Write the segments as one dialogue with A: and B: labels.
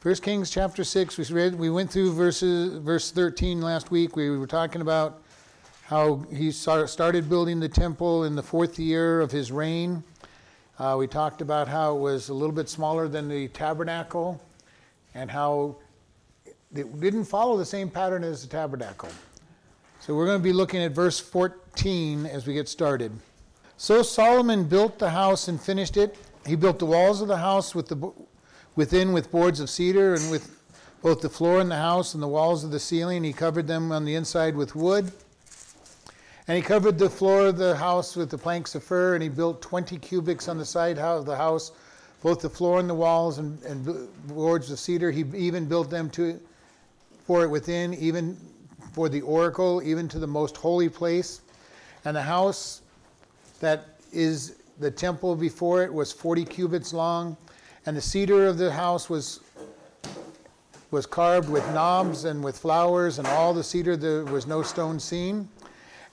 A: First Kings chapter 6, we read we went through verses verse 13 last week. We were talking about how he started building the temple in the fourth year of his reign. Uh, we talked about how it was a little bit smaller than the tabernacle and how it didn't follow the same pattern as the tabernacle. So we're going to be looking at verse 14 as we get started. So Solomon built the house and finished it. He built the walls of the house with the within with boards of cedar and with both the floor in the house and the walls of the ceiling. He covered them on the inside with wood. And he covered the floor of the house with the planks of fir, and he built 20 cubits on the side of the house, both the floor and the walls and, and boards of cedar. He even built them to, for it within, even for the oracle, even to the most holy place. And the house that is the temple before it was 40 cubits long and the cedar of the house was was carved with knobs and with flowers, and all the cedar there was no stone seen.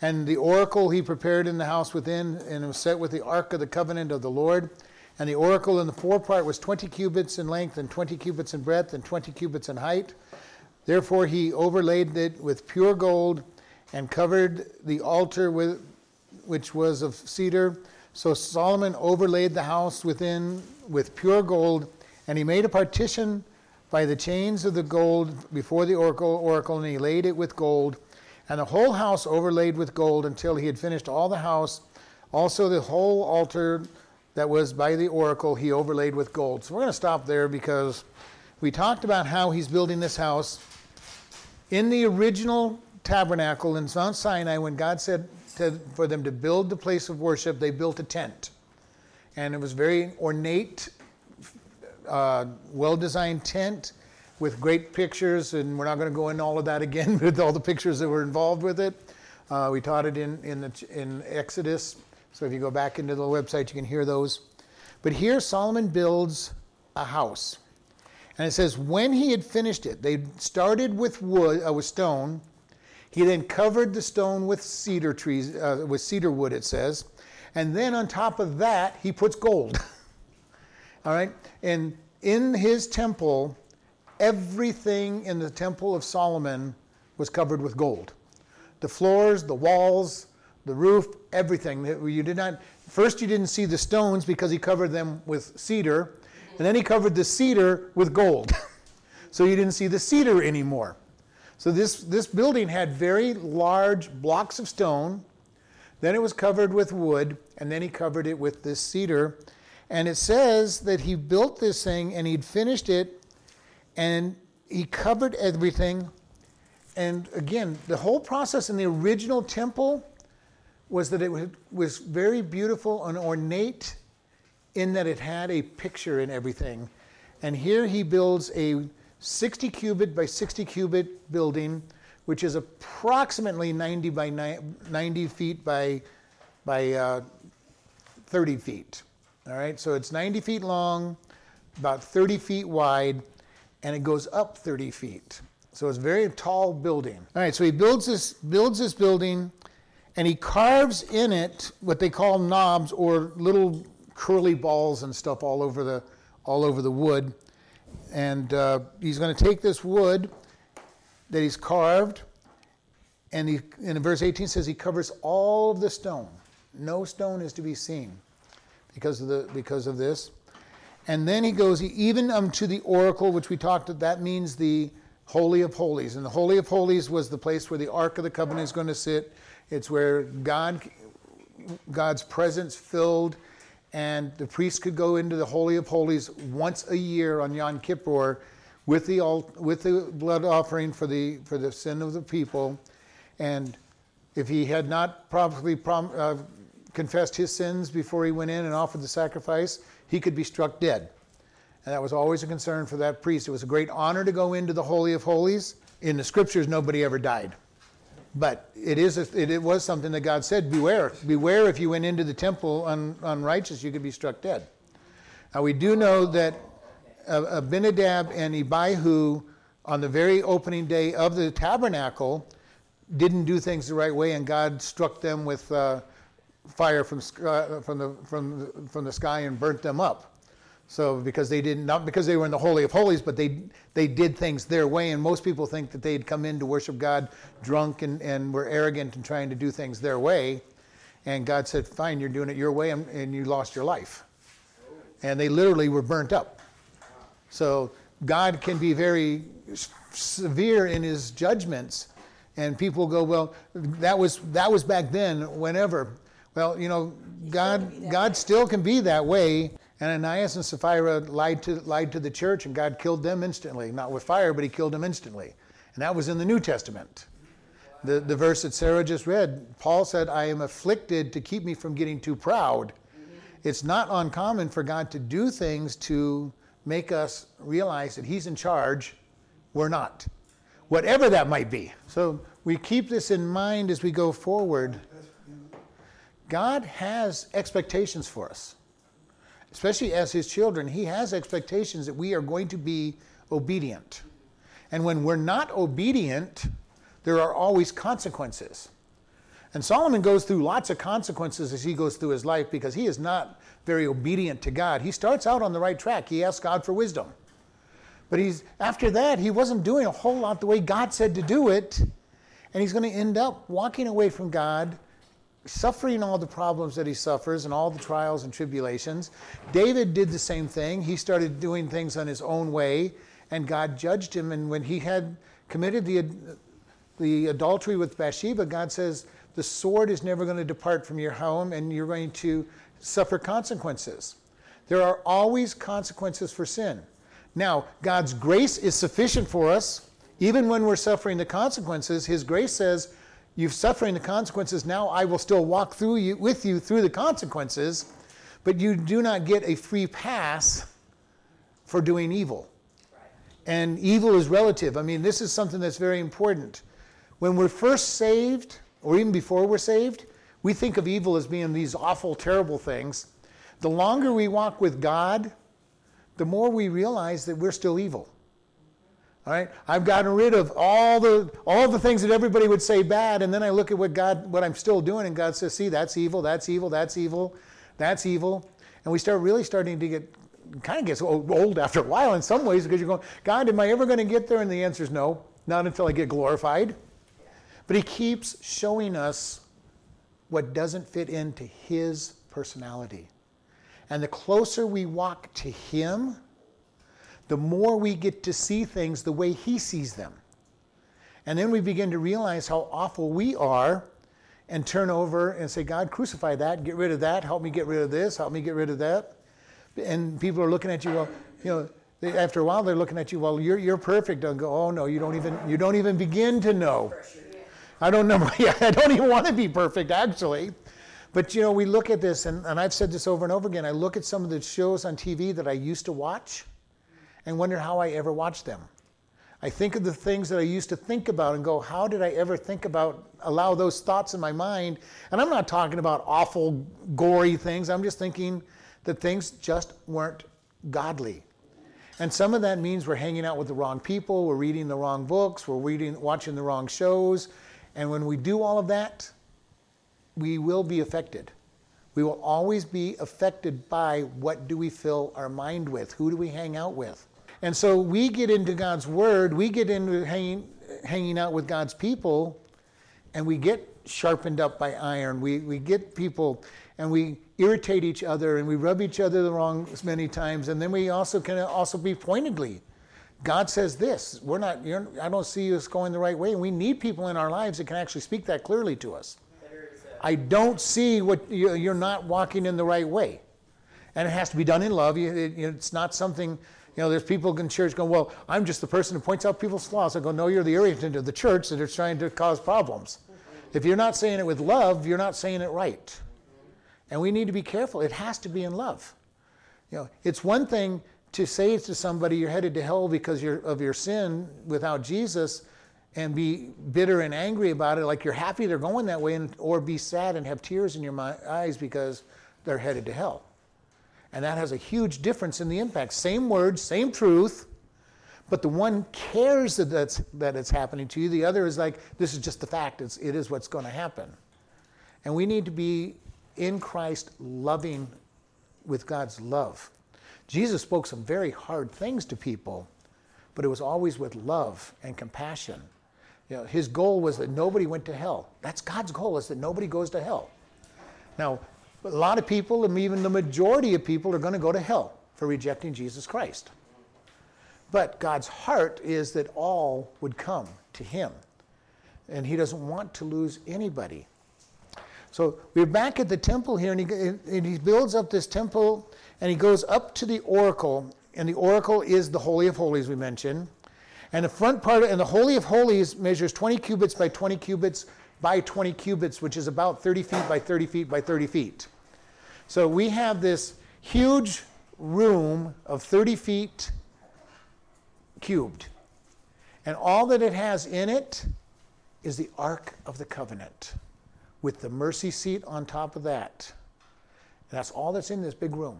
A: And the oracle he prepared in the house within, and it was set with the ark of the covenant of the Lord. And the oracle in the forepart was 20 cubits in length, and 20 cubits in breadth, and 20 cubits in height. Therefore he overlaid it with pure gold, and covered the altar with, which was of cedar. So Solomon overlaid the house within with pure gold, and he made a partition by the chains of the gold before the oracle, oracle, and he laid it with gold, and the whole house overlaid with gold until he had finished all the house. Also, the whole altar that was by the oracle he overlaid with gold. So we're going to stop there because we talked about how he's building this house. In the original tabernacle in Mount Sinai, when God said to, for them to build the place of worship, they built a tent and it was very ornate, uh, well-designed tent with great pictures, and we're not going to go into all of that again with all the pictures that were involved with it. Uh, we taught it in in, the, in Exodus, so if you go back into the website, you can hear those. But here Solomon builds a house, and it says when he had finished it, they started with wood, uh, with stone. He then covered the stone with cedar trees, uh, with cedar wood. It says, and then on top of that, he puts gold. All right? And in his temple, everything in the temple of Solomon was covered with gold. The floors, the walls, the roof, everything. You did not first you didn't see the stones because he covered them with cedar, and then he covered the cedar with gold. so you didn't see the cedar anymore. So this, this building had very large blocks of stone then it was covered with wood, and then he covered it with this cedar. And it says that he built this thing and he'd finished it and he covered everything. And again, the whole process in the original temple was that it was very beautiful and ornate in that it had a picture in everything. And here he builds a 60 cubit by 60 cubit building which is approximately 90 by 90 feet by, by uh, 30 feet. All right, so it's 90 feet long, about 30 feet wide, and it goes up 30 feet. So it's a very tall building. All right, so he builds this, builds this building, and he carves in it what they call knobs or little curly balls and stuff all over the, all over the wood. And uh, he's going to take this wood that he's carved. And he, in verse 18 says he covers all of the stone. No stone is to be seen because of, the, because of this. And then he goes, even unto the oracle, which we talked about, that means the Holy of Holies. And the Holy of Holies was the place where the Ark of the Covenant is going to sit. It's where God, God's presence filled, and the priest could go into the Holy of Holies once a year on Yom Kippur with the, with the blood offering for the, for the sin of the people. And if he had not properly prom, uh, confessed his sins before he went in and offered the sacrifice, he could be struck dead. And that was always a concern for that priest. It was a great honor to go into the Holy of Holies. In the scriptures, nobody ever died. But it, is a, it, it was something that God said, beware. Beware if you went into the temple un, unrighteous, you could be struck dead. Now, we do know that Abinadab and Abihu, on the very opening day of the tabernacle, didn't do things the right way, and God struck them with uh, fire from, uh, from, the, from, from the sky and burnt them up. So because they didn't, not because they were in the Holy of Holies, but they, they did things their way. And most people think that they'd come in to worship God drunk and, and were arrogant and trying to do things their way. And God said, fine, you're doing it your way, and, and you lost your life. And they literally were burnt up. So God can be very severe in his judgments. And people go, well, that was, that was back then, whenever. Well, you know, God, God still can be that way. Ananias and Sapphira lied to, lied to the church, and God killed them instantly. Not with fire, but he killed them instantly. And that was in the New Testament. The, the verse that Sarah just read, Paul said, I am afflicted to keep me from getting too proud. It's not uncommon for God to do things to make us realize that He's in charge. We're not. Whatever that might be. So we keep this in mind as we go forward. God has expectations for us, especially as His children. He has expectations that we are going to be obedient. And when we're not obedient, there are always consequences. And Solomon goes through lots of consequences as he goes through his life because he is not very obedient to God. He starts out on the right track. He asks God for wisdom. But he's after that, he wasn't doing a whole lot the way God said to do it. And he's going to end up walking away from God, suffering all the problems that he suffers and all the trials and tribulations. David did the same thing. He started doing things on his own way, and God judged him. And when he had committed the, the adultery with Bathsheba, God says, The sword is never going to depart from your home, and you're going to suffer consequences. There are always consequences for sin. Now, God's grace is sufficient for us. Even when we're suffering the consequences, His grace says, You're suffering the consequences, now I will still walk through you, with you through the consequences, but you do not get a free pass for doing evil. And evil is relative. I mean, this is something that's very important. When we're first saved, or even before we're saved, we think of evil as being these awful, terrible things. The longer we walk with God, the more we realize that we're still evil. All right? I've gotten rid of all the all the things that everybody would say bad, and then I look at what God what I'm still doing, and God says, see, that's evil, that's evil, that's evil, that's evil. And we start really starting to get kind of gets old after a while in some ways because you're going, God, am I ever going to get there? And the answer is no, not until I get glorified. But he keeps showing us what doesn't fit into his personality. And the closer we walk to him, the more we get to see things the way he sees them. And then we begin to realize how awful we are and turn over and say, God, crucify that, get rid of that, help me get rid of this, help me get rid of that. And people are looking at you, well, you know, after a while they're looking at you, well, you're, you're perfect. And go, oh no, you don't even, you don't even begin to know. I don't know. I don't even want to be perfect, actually. But you know, we look at this, and, and I've said this over and over again. I look at some of the shows on TV that I used to watch and wonder how I ever watched them. I think of the things that I used to think about and go, how did I ever think about, allow those thoughts in my mind? And I'm not talking about awful, gory things. I'm just thinking that things just weren't godly. And some of that means we're hanging out with the wrong people, we're reading the wrong books, we're reading, watching the wrong shows, and when we do all of that, we will be affected. We will always be affected by what do we fill our mind with? Who do we hang out with? And so we get into God's Word, we get into hanging, hanging out with God's people, and we get sharpened up by iron. We, we get people and we irritate each other and we rub each other the wrong as many times. And then we also can also be pointedly God says this. We're not. I don't see us going the right way, and we need people in our lives that can actually speak that clearly to us. I don't see what you're not walking in the right way, and it has to be done in love. It's not something. You know, there's people in church going, "Well, I'm just the person who points out people's flaws." I go, "No, you're the irritant of the church that are trying to cause problems. If you're not saying it with love, you're not saying it right." And we need to be careful. It has to be in love. You know, it's one thing to say to somebody you're headed to hell because of your sin without Jesus and be bitter and angry about it, like you're happy they're going that way, and, or be sad and have tears in your eyes because they're headed to hell. And that has a huge difference in the impact. Same words, same truth, but the one cares that, that's, that it's happening to you. The other is like, this is just the fact, it's, it is what's going to happen. And we need to be in Christ loving with God's love. Jesus spoke some very hard things to people, but it was always with love and compassion. You know, his goal was that nobody went to hell. That's God's goal, is that nobody goes to hell. Now, a lot of people, and even the majority of people, are going to go to hell for rejecting Jesus Christ. But God's heart is that all would come to him. And he doesn't want to lose anybody. So we're back at the temple here, and he, and he builds up this temple, and he goes up to the oracle, and the oracle is the Holy of Holies, we mentioned. And the front part, and the Holy of Holies measures 20 cubits by 20 cubits by 20 cubits, which is about 30 feet by 30 feet by 30 feet. So we have this huge room of 30 feet cubed. And all that it has in it is the Ark of the Covenant with the mercy seat on top of that. And that's all that's in this big room.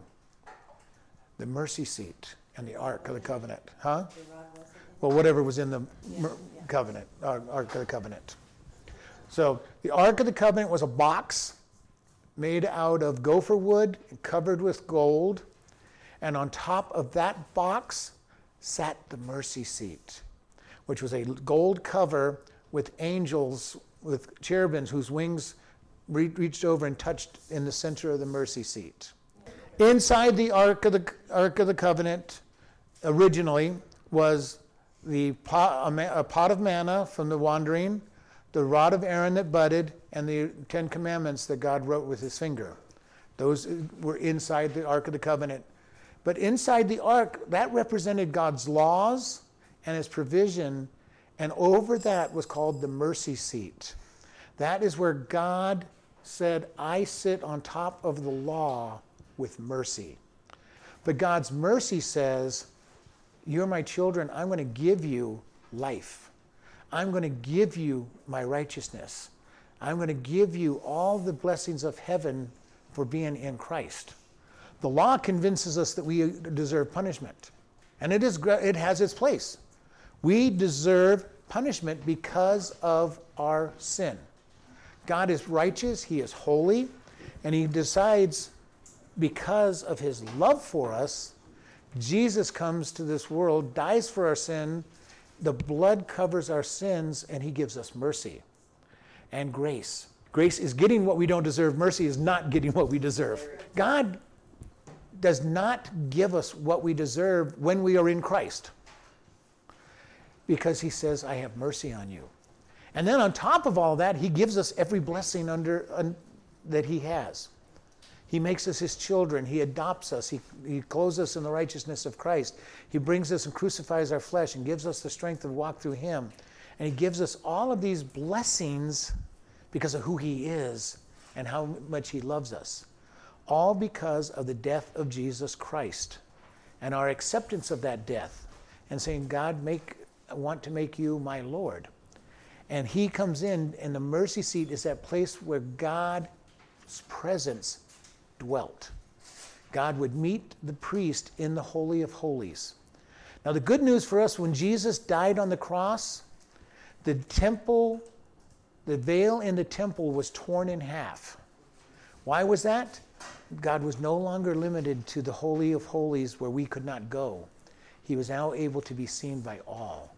A: The mercy seat and the Ark of the Covenant. Huh? Well, whatever was in the mer- covenant, Ark of the Covenant. So the Ark of the Covenant was a box made out of gopher wood covered with gold. And on top of that box sat the mercy seat, which was a gold cover with angels with cherubims whose wings re- reached over and touched in the center of the mercy seat. Inside the Ark of the, Ark of the Covenant, originally, was the pot, a, a pot of manna from the wandering, the rod of Aaron that budded, and the Ten Commandments that God wrote with his finger. Those uh, were inside the Ark of the Covenant. But inside the ark, that represented God's laws and his provision and over that was called the mercy seat. That is where God said, I sit on top of the law with mercy. But God's mercy says, You're my children. I'm going to give you life. I'm going to give you my righteousness. I'm going to give you all the blessings of heaven for being in Christ. The law convinces us that we deserve punishment, and it, is, it has its place. We deserve punishment because of our sin. God is righteous, He is holy, and He decides because of His love for us, Jesus comes to this world, dies for our sin, the blood covers our sins, and He gives us mercy and grace. Grace is getting what we don't deserve, mercy is not getting what we deserve. God does not give us what we deserve when we are in Christ because he says, I have mercy on you. And then on top of all that, he gives us every blessing under, that he has. He makes us his children. He adopts us. He, he clothes us in the righteousness of Christ. He brings us and crucifies our flesh and gives us the strength to walk through him. And he gives us all of these blessings because of who he is and how much he loves us. All because of the death of Jesus Christ and our acceptance of that death and saying, God, make I want to make you my Lord. And he comes in, and the mercy seat is that place where God's presence dwelt. God would meet the priest in the Holy of Holies. Now, the good news for us when Jesus died on the cross, the temple, the veil in the temple was torn in half. Why was that? God was no longer limited to the Holy of Holies where we could not go. He was now able to be seen by all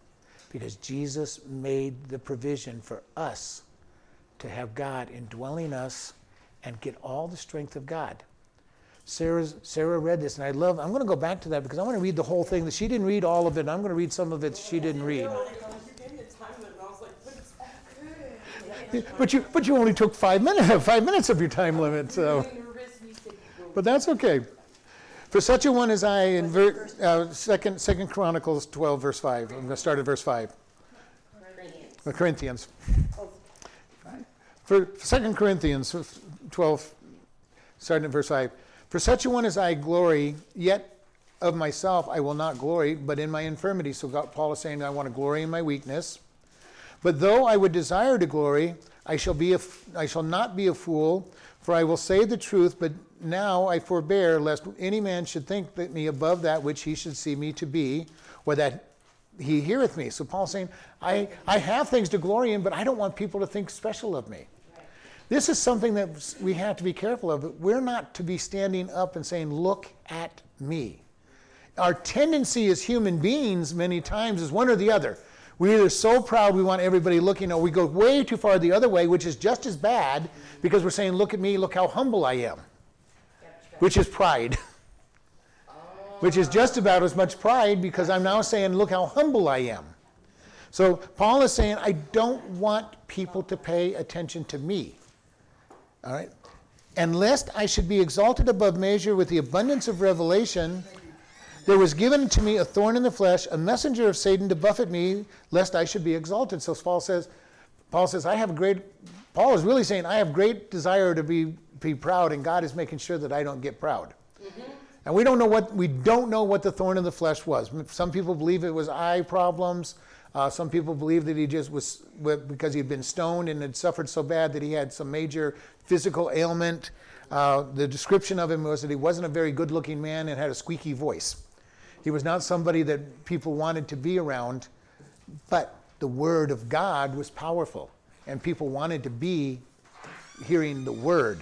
A: because Jesus made the provision for us to have God indwelling us and get all the strength of God. Sarah's, Sarah read this, and I love. I'm going to go back to that because I want to read the whole thing. That she didn't read all of it. I'm going to read some of it she didn't read. But you, but you only took five minutes, five minutes of your time limit. So, but that's okay. For such a one as I, in ver, uh, second, second Chronicles 12, verse 5. I'm going to start at verse 5. Corinthians. Uh, Corinthians. For Second Corinthians 12, starting at verse 5. For such a one as I glory, yet of myself I will not glory, but in my infirmity. So God, Paul is saying, I want to glory in my weakness. But though I would desire to glory, I shall, be a, I shall not be a fool, for I will say the truth, but now I forbear, lest any man should think that me above that which he should see me to be, or that he heareth me. So Paul's saying, I, I have things to glory in, but I don't want people to think special of me. This is something that we have to be careful of. We're not to be standing up and saying, Look at me. Our tendency as human beings, many times, is one or the other. We're either so proud we want everybody looking, or we go way too far the other way, which is just as bad because we're saying, Look at me, look how humble I am, which is pride. which is just about as much pride because I'm now saying, Look how humble I am. So Paul is saying, I don't want people to pay attention to me. All right? And lest I should be exalted above measure with the abundance of revelation, there was given to me a thorn in the flesh, a messenger of Satan to buffet me, lest I should be exalted. So Paul says, Paul says, I have great, Paul is really saying, I have great desire to be, be proud, and God is making sure that I don't get proud. Mm-hmm. And we don't know what we don't know what the thorn in the flesh was. Some people believe it was eye problems. Uh, some people believe that he just was because he had been stoned and had suffered so bad that he had some major physical ailment. Uh, the description of him was that he wasn't a very good-looking man and had a squeaky voice. He was not somebody that people wanted to be around, but the Word of God was powerful, and people wanted to be hearing the Word.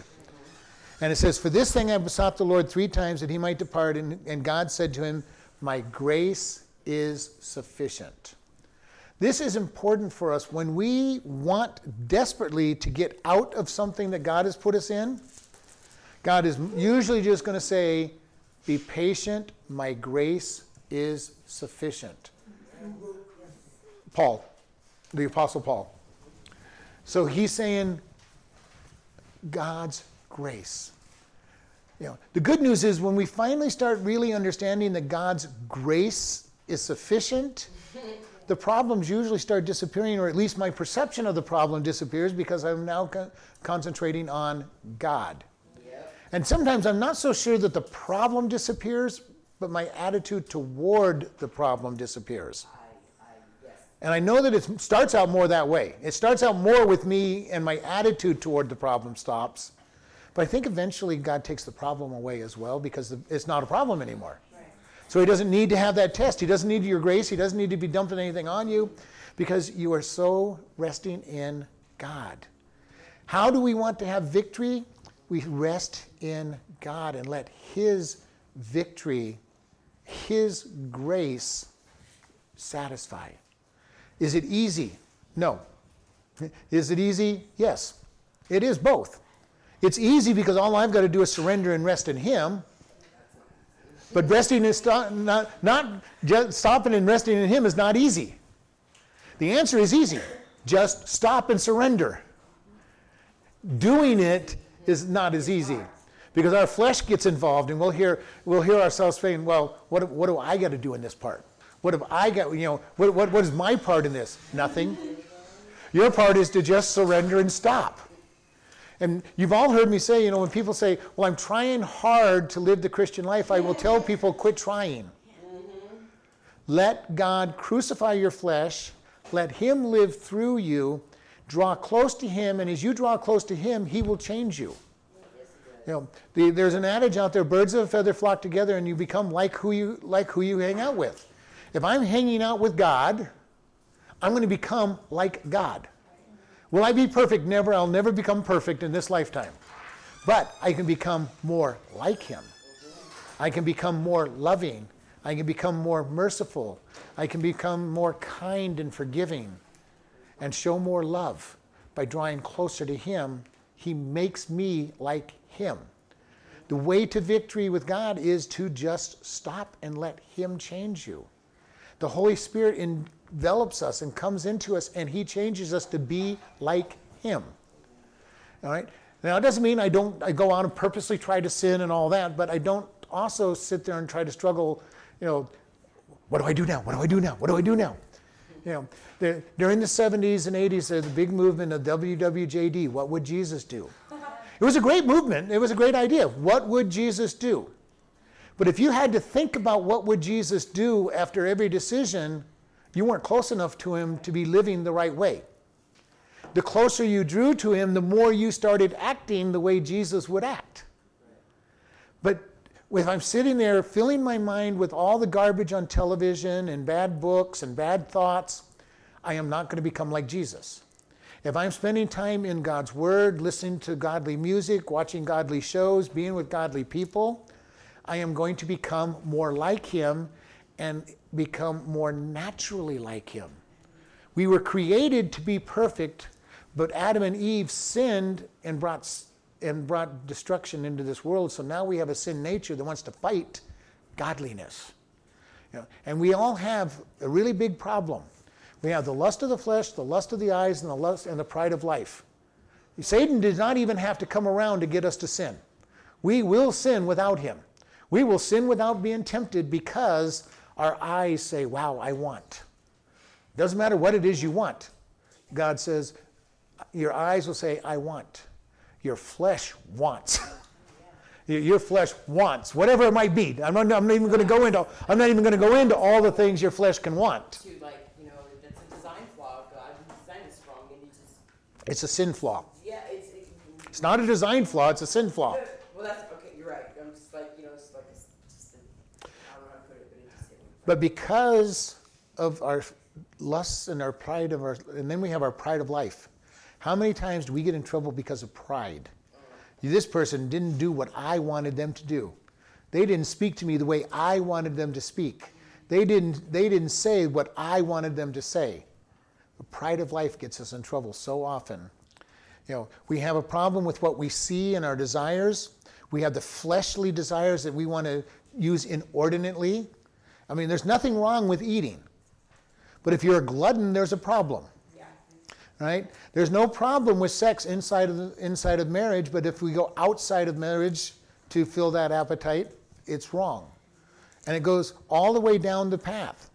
A: And it says, For this thing I besought the Lord three times that he might depart, and, and God said to him, My grace is sufficient. This is important for us when we want desperately to get out of something that God has put us in. God is usually just going to say, Be patient, my grace is sufficient. Paul, the Apostle Paul. So he's saying, God's grace. You know, the good news is when we finally start really understanding that God's grace is sufficient, the problems usually start disappearing, or at least my perception of the problem disappears because I'm now co- concentrating on God. Yep. And sometimes I'm not so sure that the problem disappears, but my attitude toward the problem disappears. And I know that it starts out more that way. It starts out more with me and my attitude toward the problem stops. But I think eventually God takes the problem away as well because it's not a problem anymore. So he doesn't need to have that test. He doesn't need your grace. He doesn't need to be dumping anything on you because you are so resting in God. How do we want to have victory? We rest in God and let His victory, His grace satisfy. Is it easy? No. Is it easy? Yes. It is both. It's easy because all I've got to do is surrender and rest in Him. But resting is not, not, not just stopping and resting in Him is not easy. The answer is easy. Just stop and surrender. Doing it is not as easy because our flesh gets involved and we'll hear, we'll hear ourselves saying, well, what, what do I got to do in this part? What have I got, you know, what, what, what is my part in this? Nothing. Your part is to just surrender and stop. And you've all heard me say, you know, when people say, well, I'm trying hard to live the Christian life, I will tell people, quit trying. Let God crucify your flesh, let Him live through you, draw close to Him, and as you draw close to Him, He will change you. You know, the, there's an adage out there: birds of a feather flock together, and you become like who you like who you hang out with. If I'm hanging out with God, I'm going to become like God. Will I be perfect? Never. I'll never become perfect in this lifetime. But I can become more like Him. I can become more loving. I can become more merciful. I can become more kind and forgiving and show more love by drawing closer to Him. He makes me like Him. The way to victory with God is to just stop and let Him change you. The Holy Spirit envelops us and comes into us, and He changes us to be like Him. All right? Now, it doesn't mean I don't I go out and purposely try to sin and all that, but I don't also sit there and try to struggle, you know, what do I do now? What do I do now? What do I do now? You know, the, during the 70s and 80s, there's a big movement of WWJD. What would Jesus do? It was a great movement. It was a great idea. What would Jesus do? But if you had to think about what would Jesus do after every decision, you weren't close enough to him to be living the right way. The closer you drew to him, the more you started acting the way Jesus would act. But if I'm sitting there filling my mind with all the garbage on television and bad books and bad thoughts, I am not going to become like Jesus. If I'm spending time in God's Word, listening to godly music, watching godly shows, being with godly people, I am going to become more like him and become more naturally like him. We were created to be perfect, but Adam and Eve sinned and brought, and brought destruction into this world. So now we have a sin nature that wants to fight godliness. You know, and we all have a really big problem. We have the lust of the flesh, the lust of the eyes, and the lust and the pride of life. Satan did not even have to come around to get us to sin. We will sin without him. We will sin without being tempted because our eyes say, Wow, I want. Doesn't matter what it is you want. God says, Your eyes will say, I want. Your flesh wants. your flesh wants, whatever it might be. I'm not, I'm not even going to go into. I'm not even going to go into all the things your flesh can want.
B: To like, you know, that's a design flaw God. His design is and he just.
A: It's a sin flaw.
B: Yeah, it's. It,
A: It's not a design flaw. It's a sin flaw.
B: well, that's okay. You're right. I'm just like, you know, it's like it's just. A, I don't know how to put it, but it just. It,
A: But because of our lusts and our pride of our, and then we have our pride of life. How many times do we get in trouble because of pride? This person didn't do what I wanted them to do. They didn't speak to me the way I wanted them to speak. They didn't, they didn't say what I wanted them to say. The pride of life gets us in trouble so often. You know, we have a problem with what we see and our desires. We have the fleshly desires that we want to use inordinately. I mean, there's nothing wrong with eating. But if you're a glutton, there's a problem.
B: yeah.
A: Right? There's no problem with sex inside of the, inside of marriage, but if we go outside of marriage to fill that appetite, it's wrong. And it goes all the way down the path.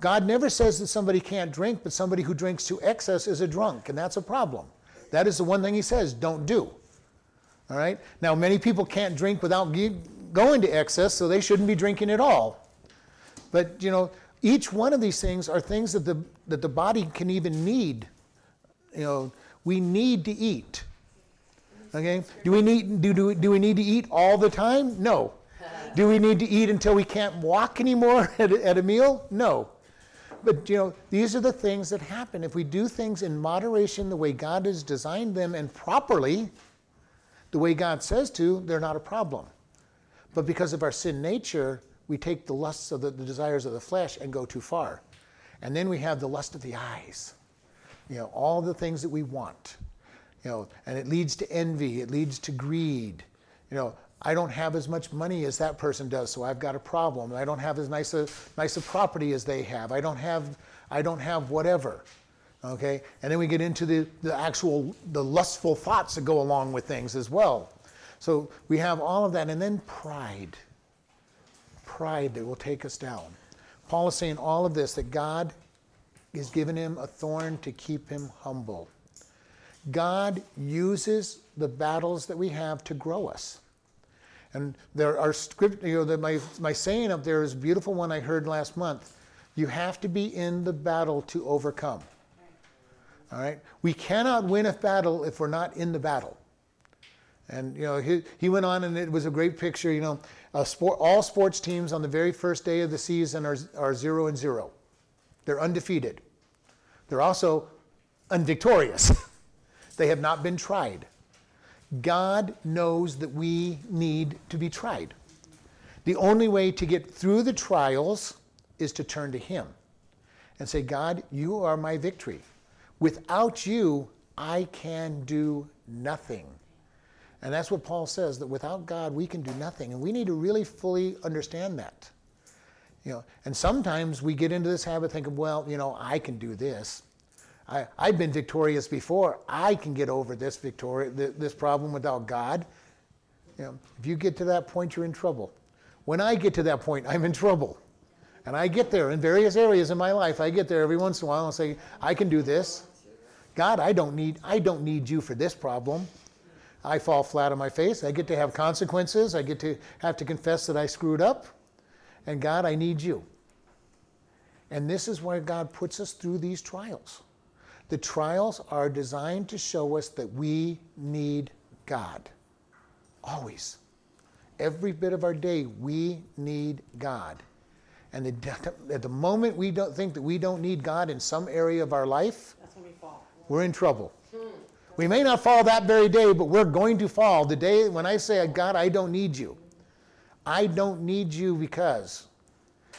A: God never says that somebody can't drink, but somebody who drinks to excess is a drunk, and that's a problem. That is the one thing he says, don't do. All right? Now, many people can't drink without going to excess, so they shouldn't be drinking at all. But, you know, each one of these things are things that the, that the body can even need. You know, we need to eat. Okay? Do we need, do, do, do we need to eat all the time? No. Do we need to eat until we can't walk anymore at a, at a meal? No. But you know, these are the things that happen. If we do things in moderation, the way God has designed them, and properly, the way God says to, they're not a problem. But because of our sin nature, we take the lusts of the, the desires of the flesh and go too far. And then we have the lust of the eyes. You know, all the things that we want. You know, and it leads to envy, it leads to greed. You know, I don't have as much money as that person does, so I've got a problem. I don't have as nice a nice a property as they have. I don't have I don't have whatever. Okay? And then we get into the, the actual the lustful thoughts that go along with things as well. So we have all of that, and then pride. Pride that will take us down. Paul is saying all of this that God has given him a thorn to keep him humble. God uses the battles that we have to grow us. And there are script, you know, the, my, my saying up there is beautiful one I heard last month. You have to be in the battle to overcome. All right? We cannot win a battle if we're not in the battle. And, you know, he, he went on and it was a great picture, you know, sport, all sports teams on the very first day of the season are, are zero and zero. They're undefeated. They're also unvictorious. they have not been tried. God knows that we need to be tried. The only way to get through the trials is to turn to Him and say, God, you are my victory. Without you, I can do nothing. And that's what Paul says that without God, we can do nothing. And we need to really fully understand that. You know, and sometimes we get into this habit thinking, well, you know, I can do this. I, I've been victorious before. I can get over this victory, this problem without God. You know, if you get to that point, you're in trouble. When I get to that point, I'm in trouble. And I get there in various areas in my life. I get there every once in a while and say, I can do this. God, I don't need, I don't need you for this problem. I fall flat on my face. I get to have consequences. I get to have to confess that I screwed up. And God, I need you. And this is why God puts us through these trials. The trials are designed to show us that we need God. Always. Every bit of our day, we need God. And the, at the moment we don't think that we don't need God in some area of our life,
B: That's when we fall.
A: we're in trouble. We may not fall that very day, but we're going to fall the day when I say, God, I don't need you. I don't need you because.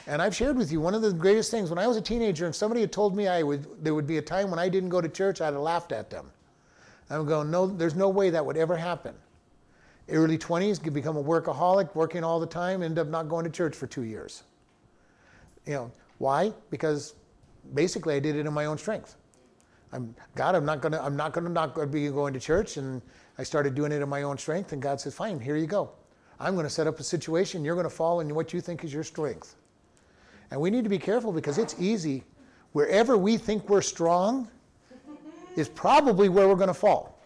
A: And I've shared with you one of the greatest things when I was a teenager and somebody had told me I would there would be a time when I didn't go to church, I'd have laughed at them. I'm going, no, there's no way that would ever happen. Early 20s, could become a workaholic, working all the time, end up not going to church for two years. You know, why? Because basically I did it in my own strength. I'm God, I'm not gonna, I'm not gonna not gonna be going to church, and I started doing it in my own strength, and God says, fine, here you go. I'm gonna set up a situation, you're gonna fall in what you think is your strength. And we need to be careful because it's easy. Wherever we think we're strong is probably where we're gonna fall.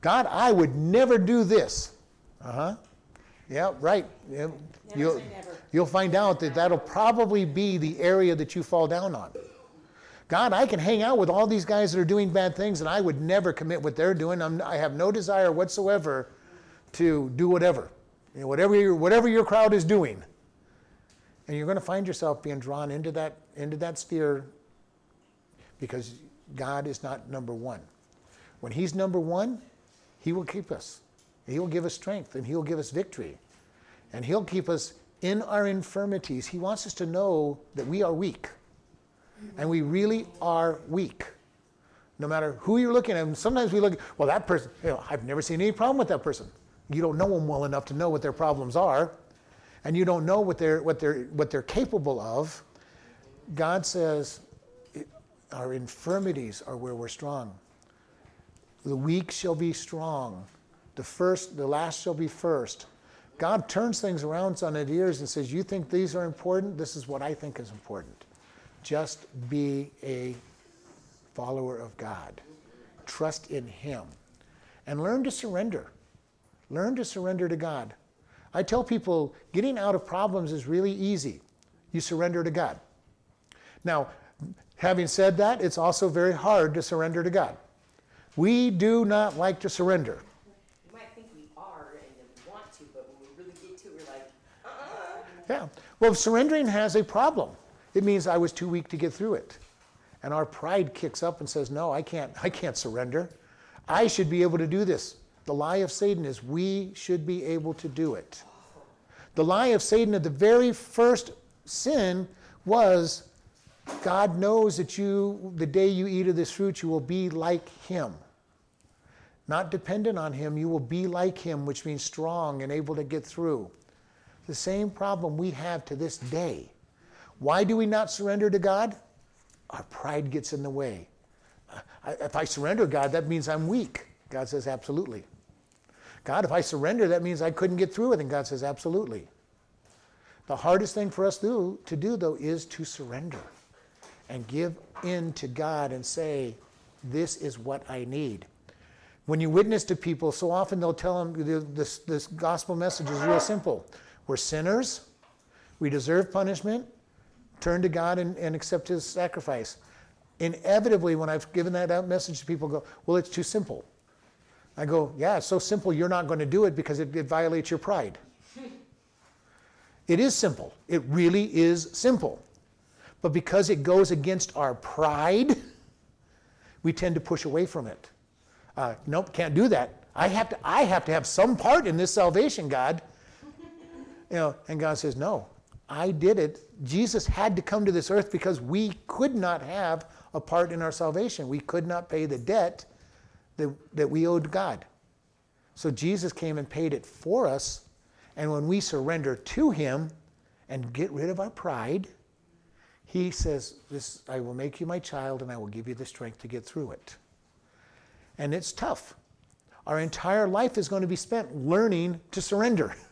A: God, I would never do this. Uh huh. Yeah, right. Yeah, you'll, you'll find out that that'll probably be the area that you fall down on. God, I can hang out with all these guys that are doing bad things, and I would never commit what they're doing. I'm, i have no desire whatsoever to do whatever, you know, whatever, your, whatever your crowd is doing. And you're going to find yourself being drawn into that, into that sphere because God is not number one. When He's number one, He will keep us. He will give us strength and He will give us victory. And He'll keep us in our infirmities. He wants us to know that we are weak. And we really are weak. No matter who you're looking at, sometimes we look, well, that person, you know, I've never seen any problem with that person. You don't know them well enough to know what their problems are, and you don't know what they're, what they're, what they're capable of. God says, our infirmities are where we're strong. The weak shall be strong. The first, the last shall be first. God turns things around on its ears and says, You think these are important? This is what I think is important. Just be a follower of God. Trust in Him. And learn to surrender. Learn to surrender to God. I tell people getting out of problems is really easy. You surrender to God. Now, having said that, it's also very hard to surrender to God. We do not like to surrender.
B: You might think we are and we want to, but when we really get to it, we're like, uh-uh.
A: Yeah. Well, surrendering has a problem. It means I was too weak to get through it. And our pride kicks up and says, "No, I can't I can't surrender. I should be able to do this." The lie of Satan is we should be able to do it. The lie of Satan at the very first sin was God knows that you, the day you eat of this fruit, you will be like him. Not dependent on him, you will be like him, which means strong and able to get through. The same problem we have to this day. Why do we not surrender to God? Our pride gets in the way. If I surrender God, that means I'm weak. God says, absolutely. God, if I surrender, that means I couldn't get through it. And God says, absolutely. The hardest thing for us to do, to do, though, is to surrender and give in to God and say, This is what I need. When you witness to people, so often they'll tell them this, this gospel message is real simple. We're sinners, we deserve punishment, turn to God and, and accept His sacrifice. Inevitably, when I've given that out message to people, go, Well, it's too simple. I go, Yeah, it's so simple, you're not going to do it because it, it violates your pride. it is simple. It really is simple. But because it goes against our pride, we tend to push away from it. Uh, nope, can't do that. I have to. I have to have some part in this salvation, God. You know, and God says, "No, I did it. Jesus had to come to this earth because we could not have a part in our salvation. We could not pay the debt that, that we owed God. So Jesus came and paid it for us. And when we surrender to Him and get rid of our pride, he says, this, I will make you my child and I will give you the strength to get through it. And it's tough. Our entire life is going to be spent learning to surrender.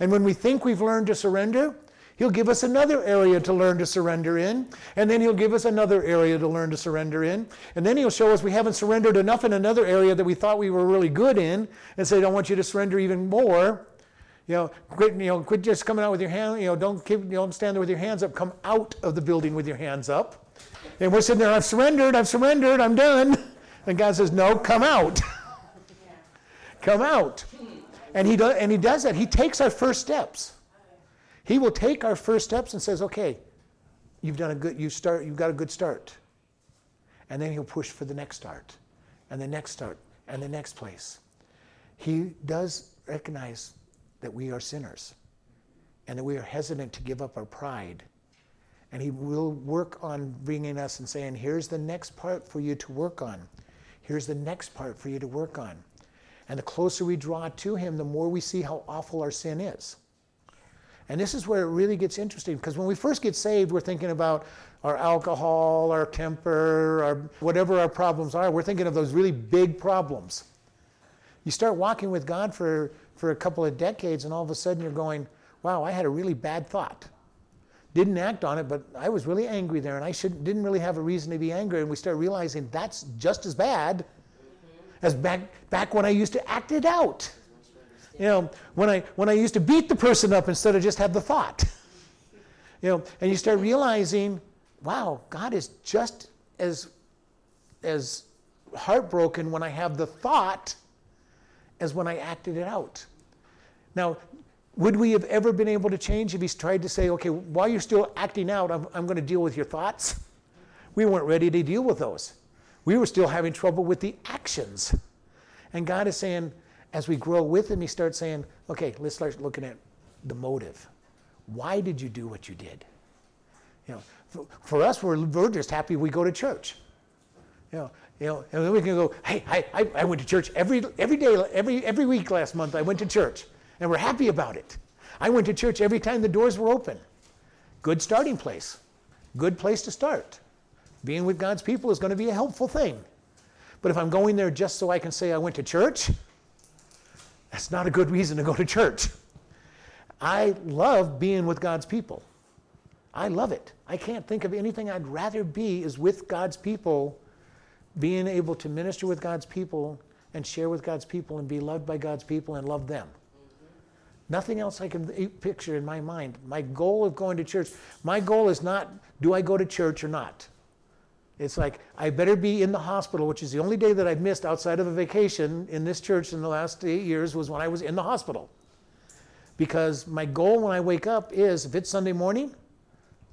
A: And when we think we've learned to surrender, He'll give us another area to learn to surrender in, and then He'll give us another area to learn to surrender in, and then He'll show us we haven't surrendered enough in another area that we thought we were really good in, and say, I want you to surrender even more. You know, quit, you know, quit just coming out with your hand, you know, don't keep, you don't stand there with your hands up. Come out of the building with your hands up. And we're sitting there, I've surrendered, I've surrendered, I'm done. And God says, No, come out. come out. And he, does, and he does that. He takes our first steps. He will take our first steps and says, Okay, you've done a good, you start, you've got a good start. And then he'll push for the next start, and the next start, and the next place. He does recognize that we are sinners and that we are hesitant to give up our pride. And He will work on bringing us and saying, here's the next part for you to work on. Here's the next part for you to work on. And the closer we draw to Him, the more we see how awful our sin is. And this is where it really gets interesting because when we first get saved, we're thinking about our alcohol, our temper, our whatever our problems are. We're thinking of those really big problems. You start walking with God for, for a couple of decades, and all of a sudden you're going, wow, I had a really bad thought. Didn't act on it, but I was really angry there, and I shouldn't, didn't really have a reason to be angry. And we start realizing that's just as bad as back, back when I used to act it out. You know, when I, when I used to beat the person up instead of just have the thought. You know, and you start realizing, wow, God is just as, as heartbroken when I have the thought as when I acted it out. Now, would we have ever been able to change if he's tried to say, okay, while you're still acting out, I'm, I'm going to deal with your thoughts? We weren't ready to deal with those. We were still having trouble with the actions. And God is saying, as we grow with Him, He starts saying, okay, let's start looking at the motive. Why did you do what you did? You know, for, for us, we're, we're just happy we go to church. You know, you know, and then we can go, hey, I, I, I went to church every, every day, every, every week last month. I went to church, and we're happy about it. I went to church every time the doors were open. Good starting place. Good place to start. Being with God's people is going to be a helpful thing. But if I'm going there just so I can say I went to church, that's not a good reason to go to church. I love being with God's people. I love it. I can't think of anything I'd rather be is with God's people, being able to minister with God's people and share with God's people and be loved by God's people and love them. Nothing else I can picture in my mind. My goal of going to church, my goal is not do I go to church or not? It's like, I better be in the hospital, which is the only day that I've missed outside of a vacation in this church in the last eight years was when I was in the hospital. Because my goal when I wake up is if it's Sunday morning,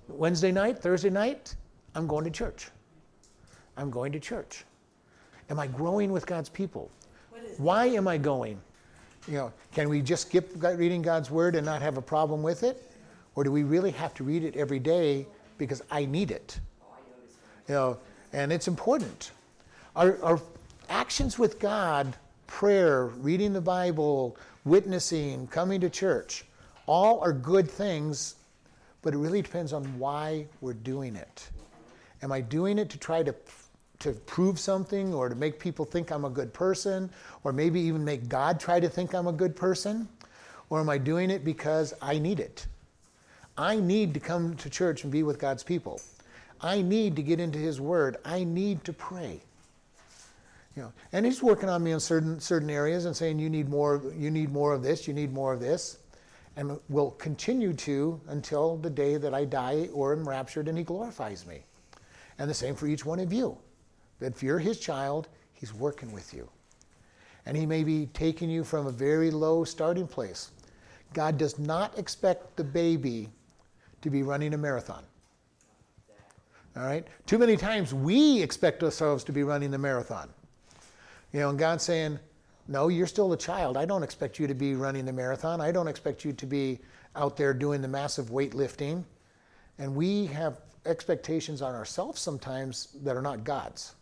A: Wednesday night, Thursday night, I'm going to church. I'm going to church. Am I growing with God's people? Why am I going? You know, can we just skip reading God's word and not have a problem with it? Or do we really have to read it every day because I need it? You know, and it's important. Our, our actions with God, prayer, reading the Bible, witnessing, coming to church, all are good things, but it really depends on why we're doing it. Am I doing it to try to to prove something or to make people think I'm a good person or maybe even make God try to think I'm a good person? Or am I doing it because I need it? I need to come to church and be with God's people. I need to get into His Word. I need to pray. You know, and He's working on me in certain certain areas and saying, "You need more. You need more of this. You need more of this," and will continue to until the day that I die or am raptured and He glorifies me. And the same for each one of you. That if you're His child, He's working with you, and He may be taking you from a very low starting place. God does not expect the baby to be running a marathon. All right? Too many times we expect ourselves to be running the marathon. You know, and God's saying, No, you're still a child. I don't expect you to be running the marathon. I don't expect you to be out there doing the massive weightlifting. And we have expectations on ourselves sometimes that are not God's.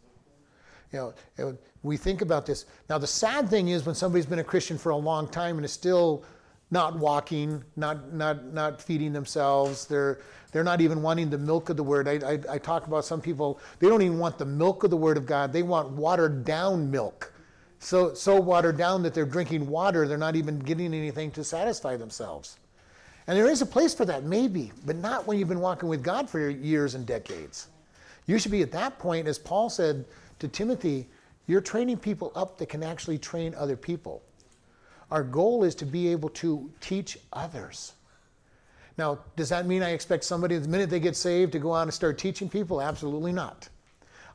A: You know, we think about this. Now, the sad thing is when somebody's been a Christian for a long time and is still not walking, not, not, not feeding themselves. They're, they're not even wanting the milk of the word. I, I, I, talk about some people, they don't even want the milk of the word of God. They want watered down milk. So, so watered down that they're drinking water, they're not even getting anything to satisfy themselves. And there is a place for that, maybe, but not when you've been walking with God for years and decades. You should be at that point, as Paul said to Timothy, you're training people up that can actually train other people. Our goal is to be able to teach others. Now, does that mean I expect somebody the minute they get saved to go out and start teaching people? Absolutely not.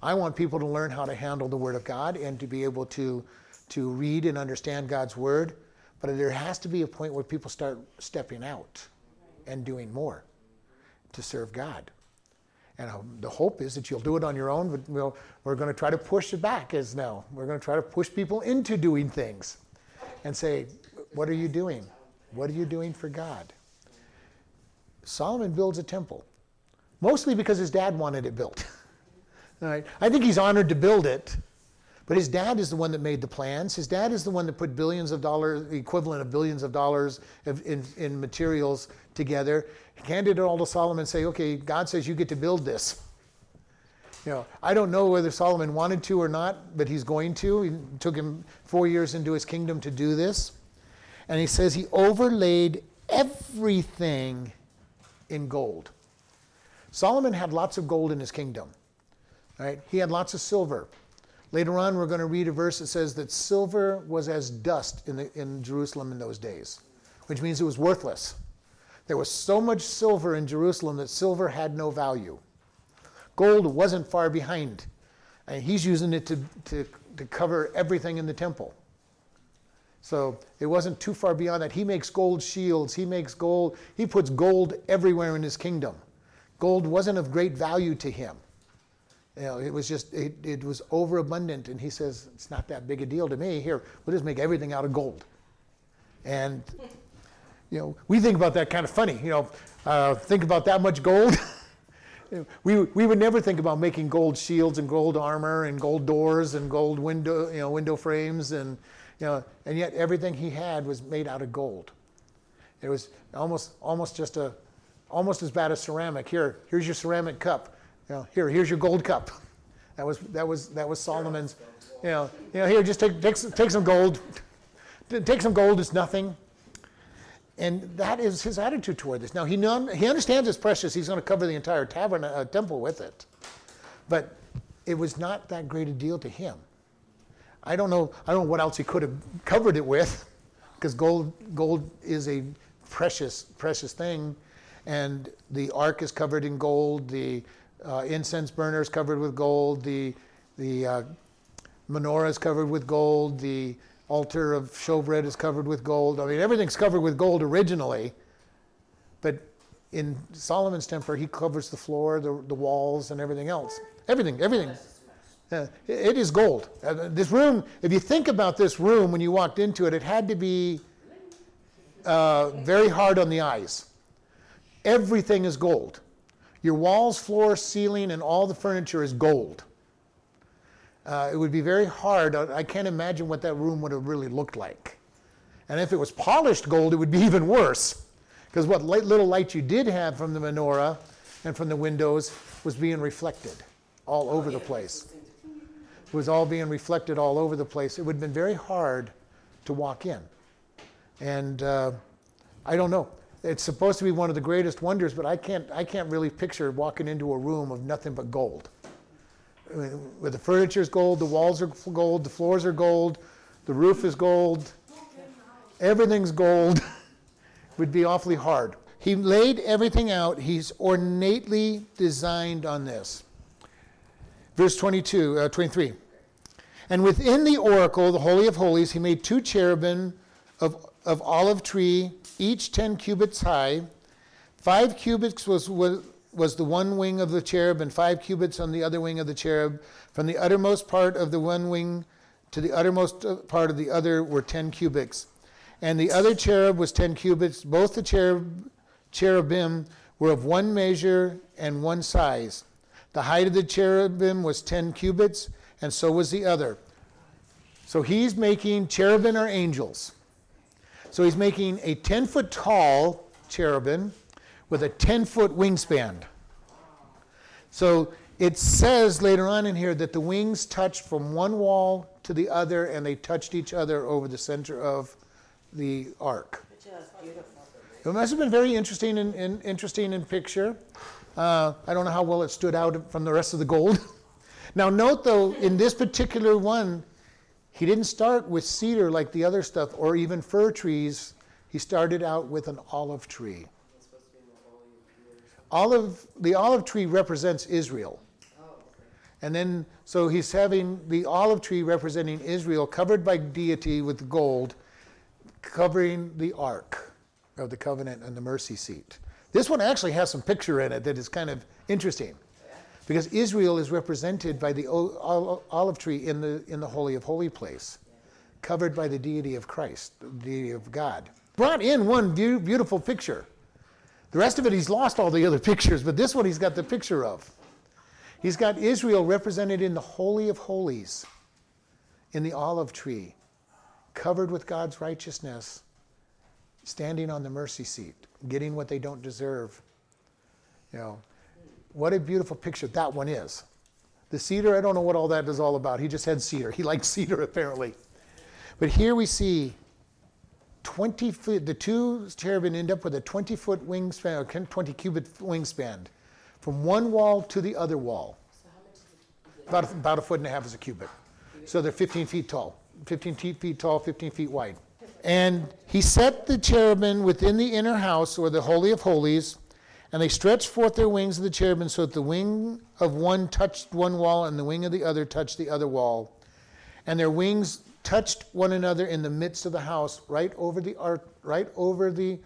A: I want people to learn how to handle the Word of God and to be able to, to read and understand God's Word. But there has to be a point where people start stepping out and doing more to serve God. And uh, the hope is that you'll do it on your own, but we'll, we're going to try to push it back as now. We're going to try to push people into doing things and say, What are you doing? What are you doing for God? Solomon builds a temple, mostly because his dad wanted it built. All right. I think he's honored to build it, but his dad is the one that made the plans. His dad is the one that put billions of dollars, the equivalent of billions of dollars of, in, in materials together. He handed it all to Solomon and say, okay, God says you get to build this. You know, I don't know whether Solomon wanted to or not, but he's going to. It took him four years into his kingdom to do this. And he says he overlaid everything in gold. Solomon had lots of gold in his kingdom. Right? He had lots of silver. Later on, we're going to read a verse that says that silver was as dust in, the, in Jerusalem in those days, which means it was worthless. There was so much silver in Jerusalem that silver had no value. Gold wasn't far behind. And he's using it to, to, to cover everything in the temple. So it wasn't too far beyond that. He makes gold shields. He makes gold. He puts gold everywhere in his kingdom. Gold wasn't of great value to him. You know, it was just it, it was overabundant, and he says it's not that big a deal to me. Here, we'll just make everything out of gold. And you know, we think about that kind of funny. You know, uh, think about that much gold. we, we would never think about making gold shields and gold armor and gold doors and gold window, you know, window frames and, you know, and yet everything he had was made out of gold. It was almost, almost just a, almost as bad as ceramic. Here, here's your ceramic cup. You know, here, here's your gold cup. That was, that was, that was Solomon's, you know, you know, here, just take, take, take some gold. Take some gold, it's nothing. And that is his attitude toward this. Now, he, non, he understands it's precious. He's going to cover the entire tavern, uh, temple with it. But it was not that great a deal to him. I don't know, I don't know what else he could have covered it with, because gold, gold is a precious, precious thing. And the ark is covered in gold, the uh, incense burner is covered with gold, the, the uh, menorah is covered with gold, the altar of showbread is covered with gold. I mean, everything's covered with gold originally, but in Solomon's temple, he covers the floor, the, the walls, and everything else. Everything, everything. Uh, it is gold. Uh, this room, if you think about this room when you walked into it, it had to be uh, very hard on the eyes. Everything is gold. Your walls, floor, ceiling, and all the furniture is gold. Uh, it would be very hard. I can't imagine what that room would have really looked like. And if it was polished gold, it would be even worse. Because what light, little light you did have from the menorah and from the windows was being reflected all over the place. It was all being reflected all over the place. It would have been very hard to walk in. And uh, I don't know. It's supposed to be one of the greatest wonders, but I can't, I can't really picture walking into a room of nothing but gold where the furniture is gold, the walls are gold, the floors are gold, the roof is gold, everything's gold, would be awfully hard. He laid everything out. He's ornately designed on this. Verse 22, uh, 23. And within the oracle, the Holy of Holies, he made two cherubim of, of olive tree, each 10 cubits high. Five cubits was, was, was the one wing of the cherub, and five cubits on the other wing of the cherub. From the uttermost part of the one wing to the uttermost uh, part of the other were ten cubits. And the other cherub was ten cubits. Both the cherub, cherubim were of one measure and one size. The height of the cherubim was ten cubits, and so was the other. So he's making cherubim are angels. So he's making a 10 foot tall cherubim with a 10 foot wingspan. So it says later on in here that the wings touched from one wall to the other and they touched each other over the center of the ark. It must have been very interesting and interesting in picture. Uh, I don't know how well it stood out from the rest of the gold. now, note though, in this particular one, he didn't start with cedar like the other stuff or even fir trees. He started out with an olive tree olive, the olive tree represents Israel. And then, so he's having the olive tree representing Israel covered by deity with gold, covering the ark of the covenant and the mercy seat. This one actually has some picture in it that is kind of interesting because Israel is represented by the olive tree in the, in the Holy of Holy place, covered by the deity of Christ, the deity of God. brought in one beautiful picture. The rest of it, he's lost all the other pictures, but this one he's got the picture of. He's got Israel represented in the Holy of Holies, in the olive tree, covered with God's righteousness, standing on the mercy seat, getting what they don't deserve. You know, what a beautiful picture that one is. The cedar, I don't know what all that is all about. He just had cedar. He liked cedar apparently. But here we see 20 foot, the two cherubim end up with a 20 foot wingspan, or 20 cubit wingspan, from one wall to the other wall. About a, about a foot and a half is a cubit. So they're 15 feet tall, 15 feet, feet tall, 15 feet wide. And he set the cherubim within the inner house, or the Holy of Holies, and they stretched forth their wings of the cherubim so that the wing of one touched one wall and the wing of the other touched the other wall. And their wings touched one another in the midst of the house, right over the ark, right over the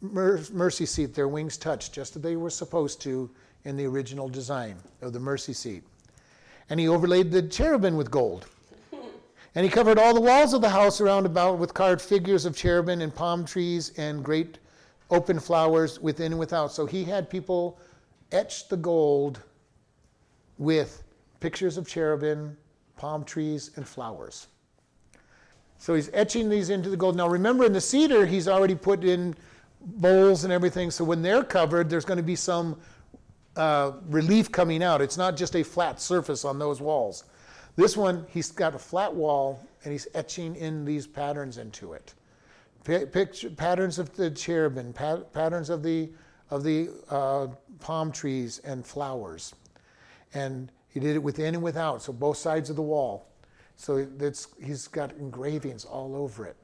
A: mercy seat. Their wings touched, just as they were supposed to in the original design of the mercy seat. And he overlaid the cherubim with gold. And he covered all the walls of the house around about with carved figures of cherubim and palm trees and great open flowers within and without. So he had people etch the gold with pictures of cherubim, palm trees, and flowers. So he's etching these into the gold. Now remember, in the cedar, he's already put in bowls and everything. So when they're covered, there's going to be some uh, relief coming out. It's not just a flat surface on those walls. This one, he's got a flat wall and he's etching in these patterns into it. Pi- Picture, patterns of the cherubim, pa- patterns of the, of the uh, palm trees and flowers. And he did it within and without, so both sides of the wall. So it's, he's got engravings all over it.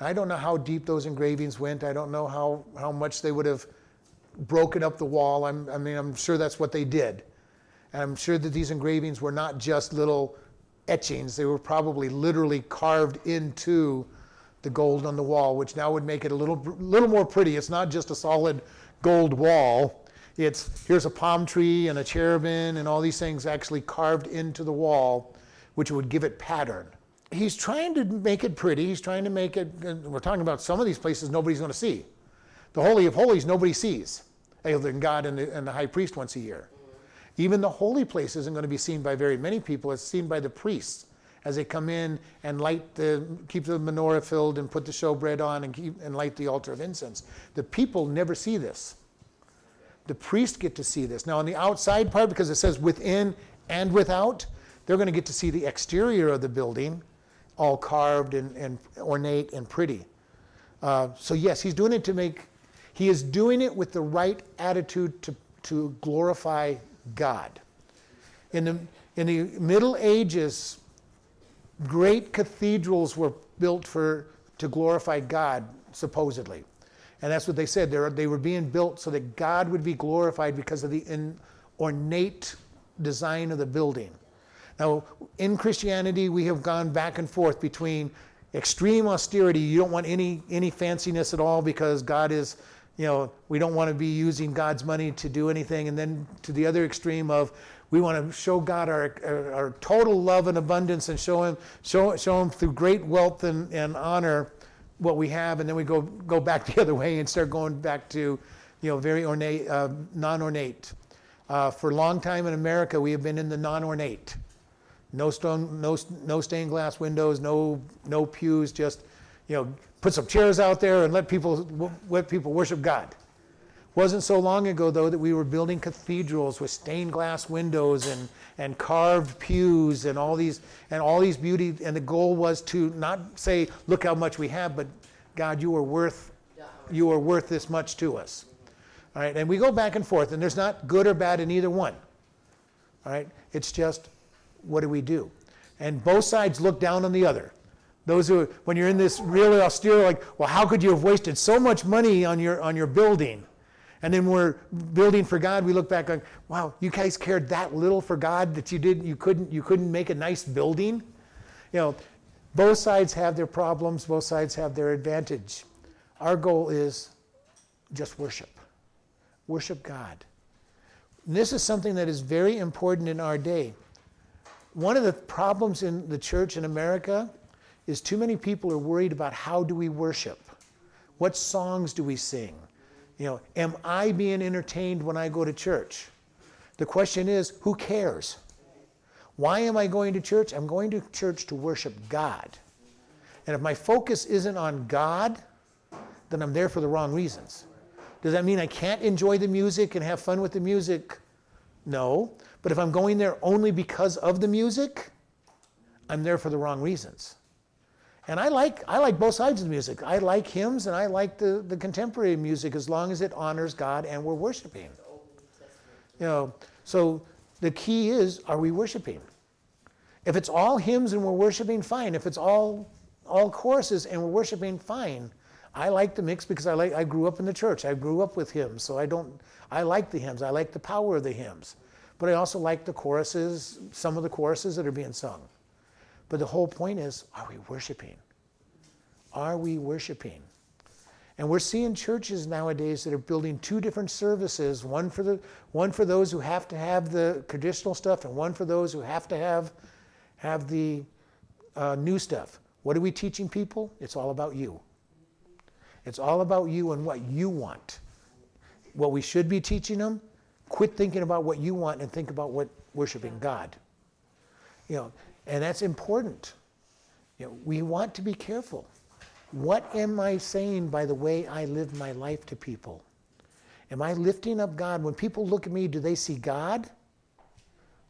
A: Now, I don't know how deep those engravings went. I don't know how, how much they would have broken up the wall. I'm, I mean, I'm sure that's what they did. And I'm sure that these engravings were not just little etchings, they were probably literally carved into the gold on the wall, which now would make it a little, little more pretty. It's not just a solid gold wall. It's here's a palm tree and a cherubim and all these things actually carved into the wall, which would give it pattern. He's trying to make it pretty. He's trying to make it. We're talking about some of these places nobody's going to see. The Holy of Holies nobody sees, other than God and the, and the high priest once a year. Even the holy place isn't going to be seen by very many people. It's seen by the priests as they come in and light the, keep the menorah filled and put the showbread on and, keep, and light the altar of incense. The people never see this. The priests get to see this. Now, on the outside part, because it says within and without, they're going to get to see the exterior of the building, all carved and, and ornate and pretty. Uh, so, yes, he's doing it to make, he is doing it with the right attitude to, to glorify God. In the, in the Middle Ages, great cathedrals were built for, to glorify God, supposedly. And that's what they said. They were, they were being built so that God would be glorified because of the in, ornate design of the building. Now, in Christianity, we have gone back and forth between extreme austerity. You don't want any, any fanciness at all because God is, you know, we don't want to be using God's money to do anything. And then to the other extreme of we want to show God our, our, total love and abundance and show Him, show, show him through great wealth and, and honor what we have. And then we go, go back the other way and start going back to, you know, very ornate, uh, non ornate. Uh, for a long time in America, we have been in the non ornate. No stone, no, no stained glass windows, no, no pews, just, you know, put some chairs out there and let people, let people worship God. Wasn't so long ago, though, that we were building cathedrals with stained glass windows and, and carved pews and all these and all these beauty. And the goal was to not say, "Look how much we have," but God, you are worth you are worth this much to us. All right, and we go back and forth, and there's not good or bad in either one. All right, it's just what do we do? And both sides look down on the other. Those who, when you're in this really austere, like, well, how could you have wasted so much money on your on your building? And then we're building for God. We look back like, wow, you guys cared that little for God that you didn't, you couldn't you couldn't make a nice building. You know, both sides have their problems. Both sides have their advantage. Our goal is just worship. Worship God. And this is something that is very important in our day. One of the problems in the church in America is too many people are worried about how do we worship. What songs do we sing? You know, am I being entertained when I go to church? The question is, who cares? Why am I going to church? I'm going to church to worship God. And if my focus isn't on God, then I'm there for the wrong reasons. Does that mean I can't enjoy the music and have fun with the music? No. But if I'm going there only because of the music, I'm there for the wrong reasons. And I like, I like both sides of the music. I like hymns and I like the, the contemporary music as long as it honors God and we're worshiping. You know, so the key is are we worshiping? If it's all hymns and we're worshiping, fine. If it's all all choruses and we're worshiping, fine. I like the mix because I like I grew up in the church. I grew up with hymns, so I don't I like the hymns. I like the power of the hymns. But I also like the choruses, some of the choruses that are being sung. But the whole point is, are we worshiping? Are we worshiping? And we're seeing churches nowadays that are building two different services, one for the one for those who have to have the traditional stuff and one for those who have to have have the uh, new stuff. What are we teaching people? It's all about you. It's all about you and what you want. What we should be teaching them, quit thinking about what you want and think about what worshiping God. You know, and that's important. You know, we want to be careful. What am I saying by the way I live my life to people? Am I lifting up God? When people look at me, do they see God?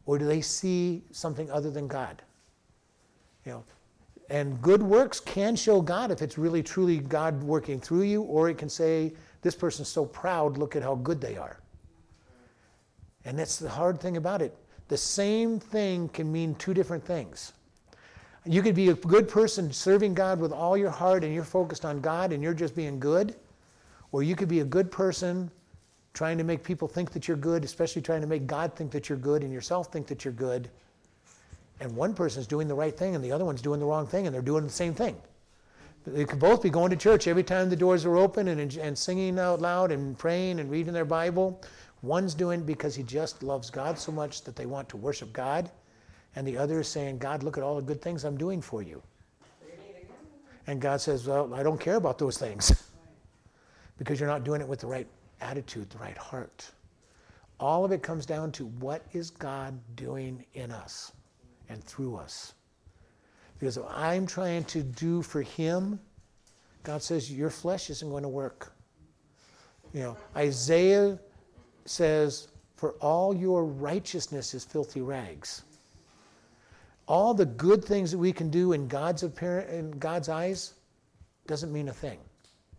A: Or do they see something other than God? You know, and good works can show God if it's really truly God working through you, or it can say, This person's so proud, look at how good they are. And that's the hard thing about it. The same thing can mean two different things. You could be a good person serving God with all your heart and you're focused on God and you're just being good. Or you could be a good person trying to make people think that you're good, especially trying to make God think that you're good and yourself think that you're good and one person's doing the right thing and the other one's doing the wrong thing and they're doing the same thing. They could both be going to church every time the doors are open and, and singing out loud and praying and reading their Bible. One's doing because he just loves God so much that they want to worship God. And the other is saying, God, look at all the good things I'm doing for you. And God says, Well, I don't care about those things because you're not doing it with the right attitude, the right heart. All of it comes down to what is God doing in us? and through us. Because if I'm trying to do for Him, God says, Your flesh isn't going to work. You know, Isaiah says, For all your righteousness is filthy rags. All the good things that we can do in God's, apparent, in God's eyes doesn't mean a thing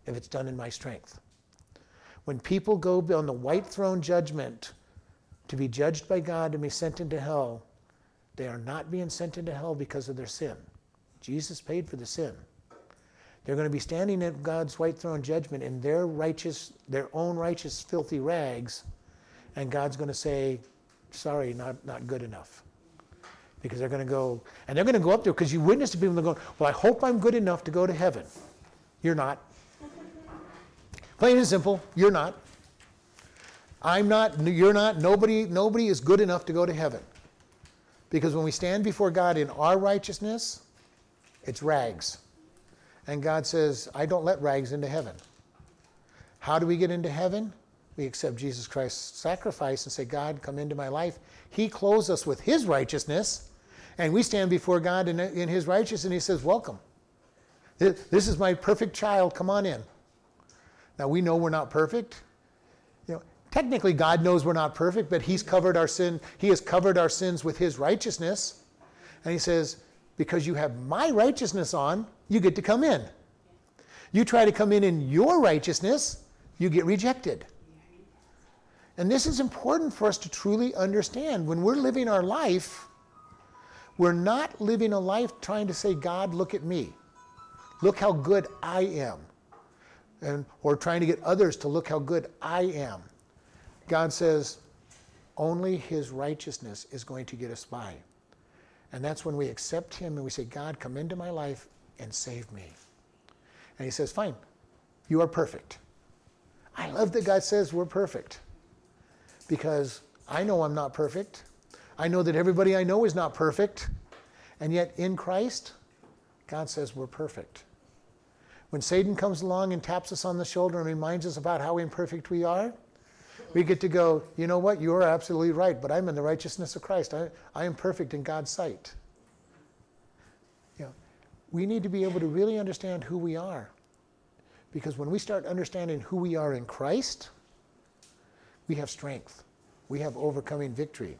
A: if it's done in my strength. When people go on the white throne judgment to be judged by God and be sent into hell, they are not being sent into hell because of their sin. Jesus paid for the sin. They're going to be standing at God's white throne judgment in their righteous, their own righteous, filthy rags, and God's going to say, "Sorry, not not good enough." Because they're going to go, and they're going to go up there because you witness to people and go, "Well, I hope I'm good enough to go to heaven." You're not. Plain and simple, you're not. I'm not. You're not. Nobody. Nobody is good enough to go to heaven. Because when we stand before God in our righteousness, it's rags. And God says, I don't let rags into heaven. How do we get into heaven? We accept Jesus Christ's sacrifice and say, God, come into my life. He clothes us with His righteousness, and we stand before God in, in His righteousness, and He says, Welcome. This is my perfect child. Come on in. Now, we know we're not perfect. You know, Technically, God knows we're not perfect, but He's covered our sin. He has covered our sins with His righteousness. And He says, because you have my righteousness on, you get to come in. You try to come in in your righteousness, you get rejected. And this is important for us to truly understand. When we're living our life, we're not living a life trying to say, God, look at me. Look how good I am. And, or trying to get others to look how good I am. God says only his righteousness is going to get us by. And that's when we accept him and we say, God, come into my life and save me. And he says, Fine, you are perfect. I love that God says we're perfect because I know I'm not perfect. I know that everybody I know is not perfect. And yet in Christ, God says we're perfect. When Satan comes along and taps us on the shoulder and reminds us about how imperfect we are, we get to go, you know what, you are absolutely right, but I'm in the righteousness of Christ. I, I am perfect in God's sight. You know, we need to be able to really understand who we are. Because when we start understanding who we are in Christ, we have strength. We have overcoming victory.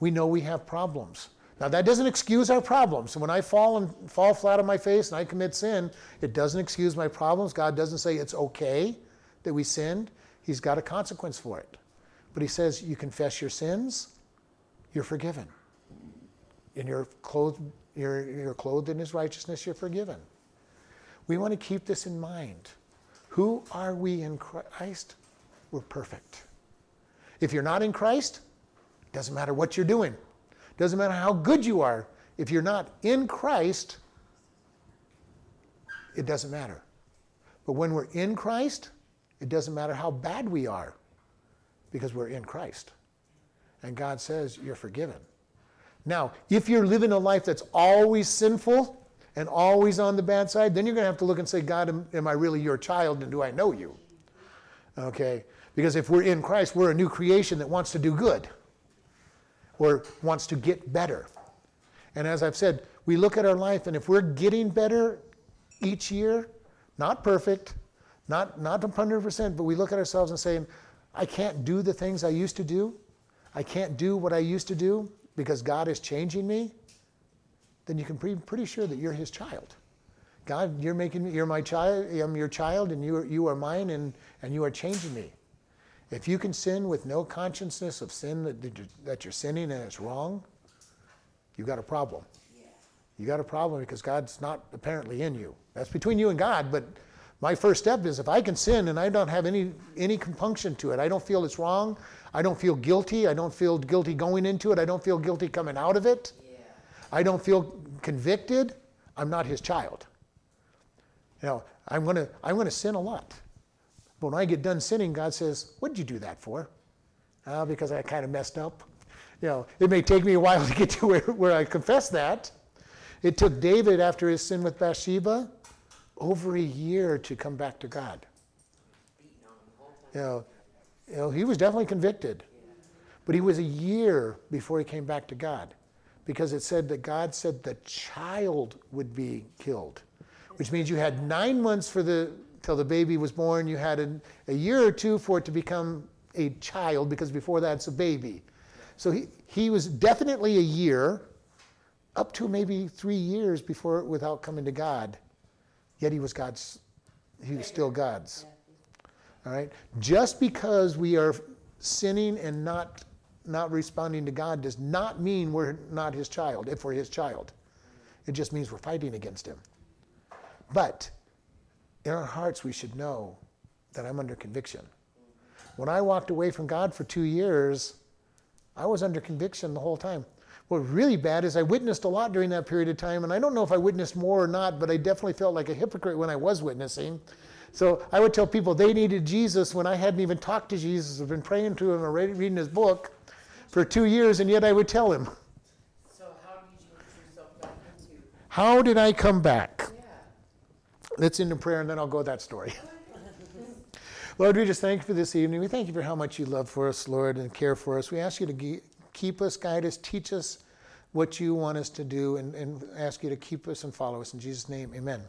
A: We know we have problems. Now that doesn't excuse our problems. When I fall and fall flat on my face and I commit sin, it doesn't excuse my problems. God doesn't say it's okay that we sinned. He's got a consequence for it. But he says you confess your sins, you're forgiven. And you're clothed, you're, you're clothed in his righteousness, you're forgiven. We want to keep this in mind. Who are we in Christ? We're perfect. If you're not in Christ, it doesn't matter what you're doing. Doesn't matter how good you are. If you're not in Christ, it doesn't matter. But when we're in Christ, it doesn't matter how bad we are because we're in Christ. And God says, You're forgiven. Now, if you're living a life that's always sinful and always on the bad side, then you're going to have to look and say, God, am, am I really your child and do I know you? Okay? Because if we're in Christ, we're a new creation that wants to do good or wants to get better. And as I've said, we look at our life, and if we're getting better each year, not perfect, not, not 100%, but we look at ourselves and say, I can't do the things I used to do. I can't do what I used to do because God is changing me. Then you can be pretty sure that you're His child. God, you're making me, you're my child, I'm your child, and you are, you are mine, and, and you are changing me. If you can sin with no consciousness of sin that, that you're sinning and it's wrong, you've got a problem. Yeah. You got a problem because God's not apparently in you. That's between you and God, but my first step is if I can sin and I don't have any any compunction to it, I don't feel it's wrong, I don't feel guilty, I don't feel guilty going into it, I don't feel guilty coming out of it. Yeah. I don't feel convicted, I'm not his child. You know, I'm to I'm to sin a lot. But when I get done sinning, God says, What did you do that for? Uh, because I kind of messed up. You know, it may take me a while to get to where, where I confess that. It took David, after his sin with Bathsheba, over a year to come back to God. You know, you know, he was definitely convicted. But he was a year before he came back to God because it said that God said the child would be killed, which means you had nine months for the till the baby was born. You had a, a year or two for it to become a child because before that it's a baby. So he, he was definitely a year, up to maybe three years before without coming to God. Yet he was God's, he was still God's. All right? Just because we are sinning and not not responding to God does not mean we're not his child, if we're his child. It just means we're fighting against him. But in our hearts, we should know that I'm under conviction. When I walked away from God for two years, I was under conviction the whole time. What was really bad is I witnessed a lot during that period of time, and I don't know if I witnessed more or not, but I definitely felt like a hypocrite when I was witnessing. So I would tell people they needed Jesus when I hadn't even talked to Jesus, I've been praying to him or reading his book for two years, and yet I would tell him.
B: So how did you get yourself back into?
A: How did I come back? Let's end in prayer and then I'll go that story. Lord, we just thank you for this evening. We thank you for how much you love for us, Lord, and care for us. We ask you to keep us, guide us, teach us what you want us to do, and, and ask you to keep us and follow us. In Jesus' name, amen.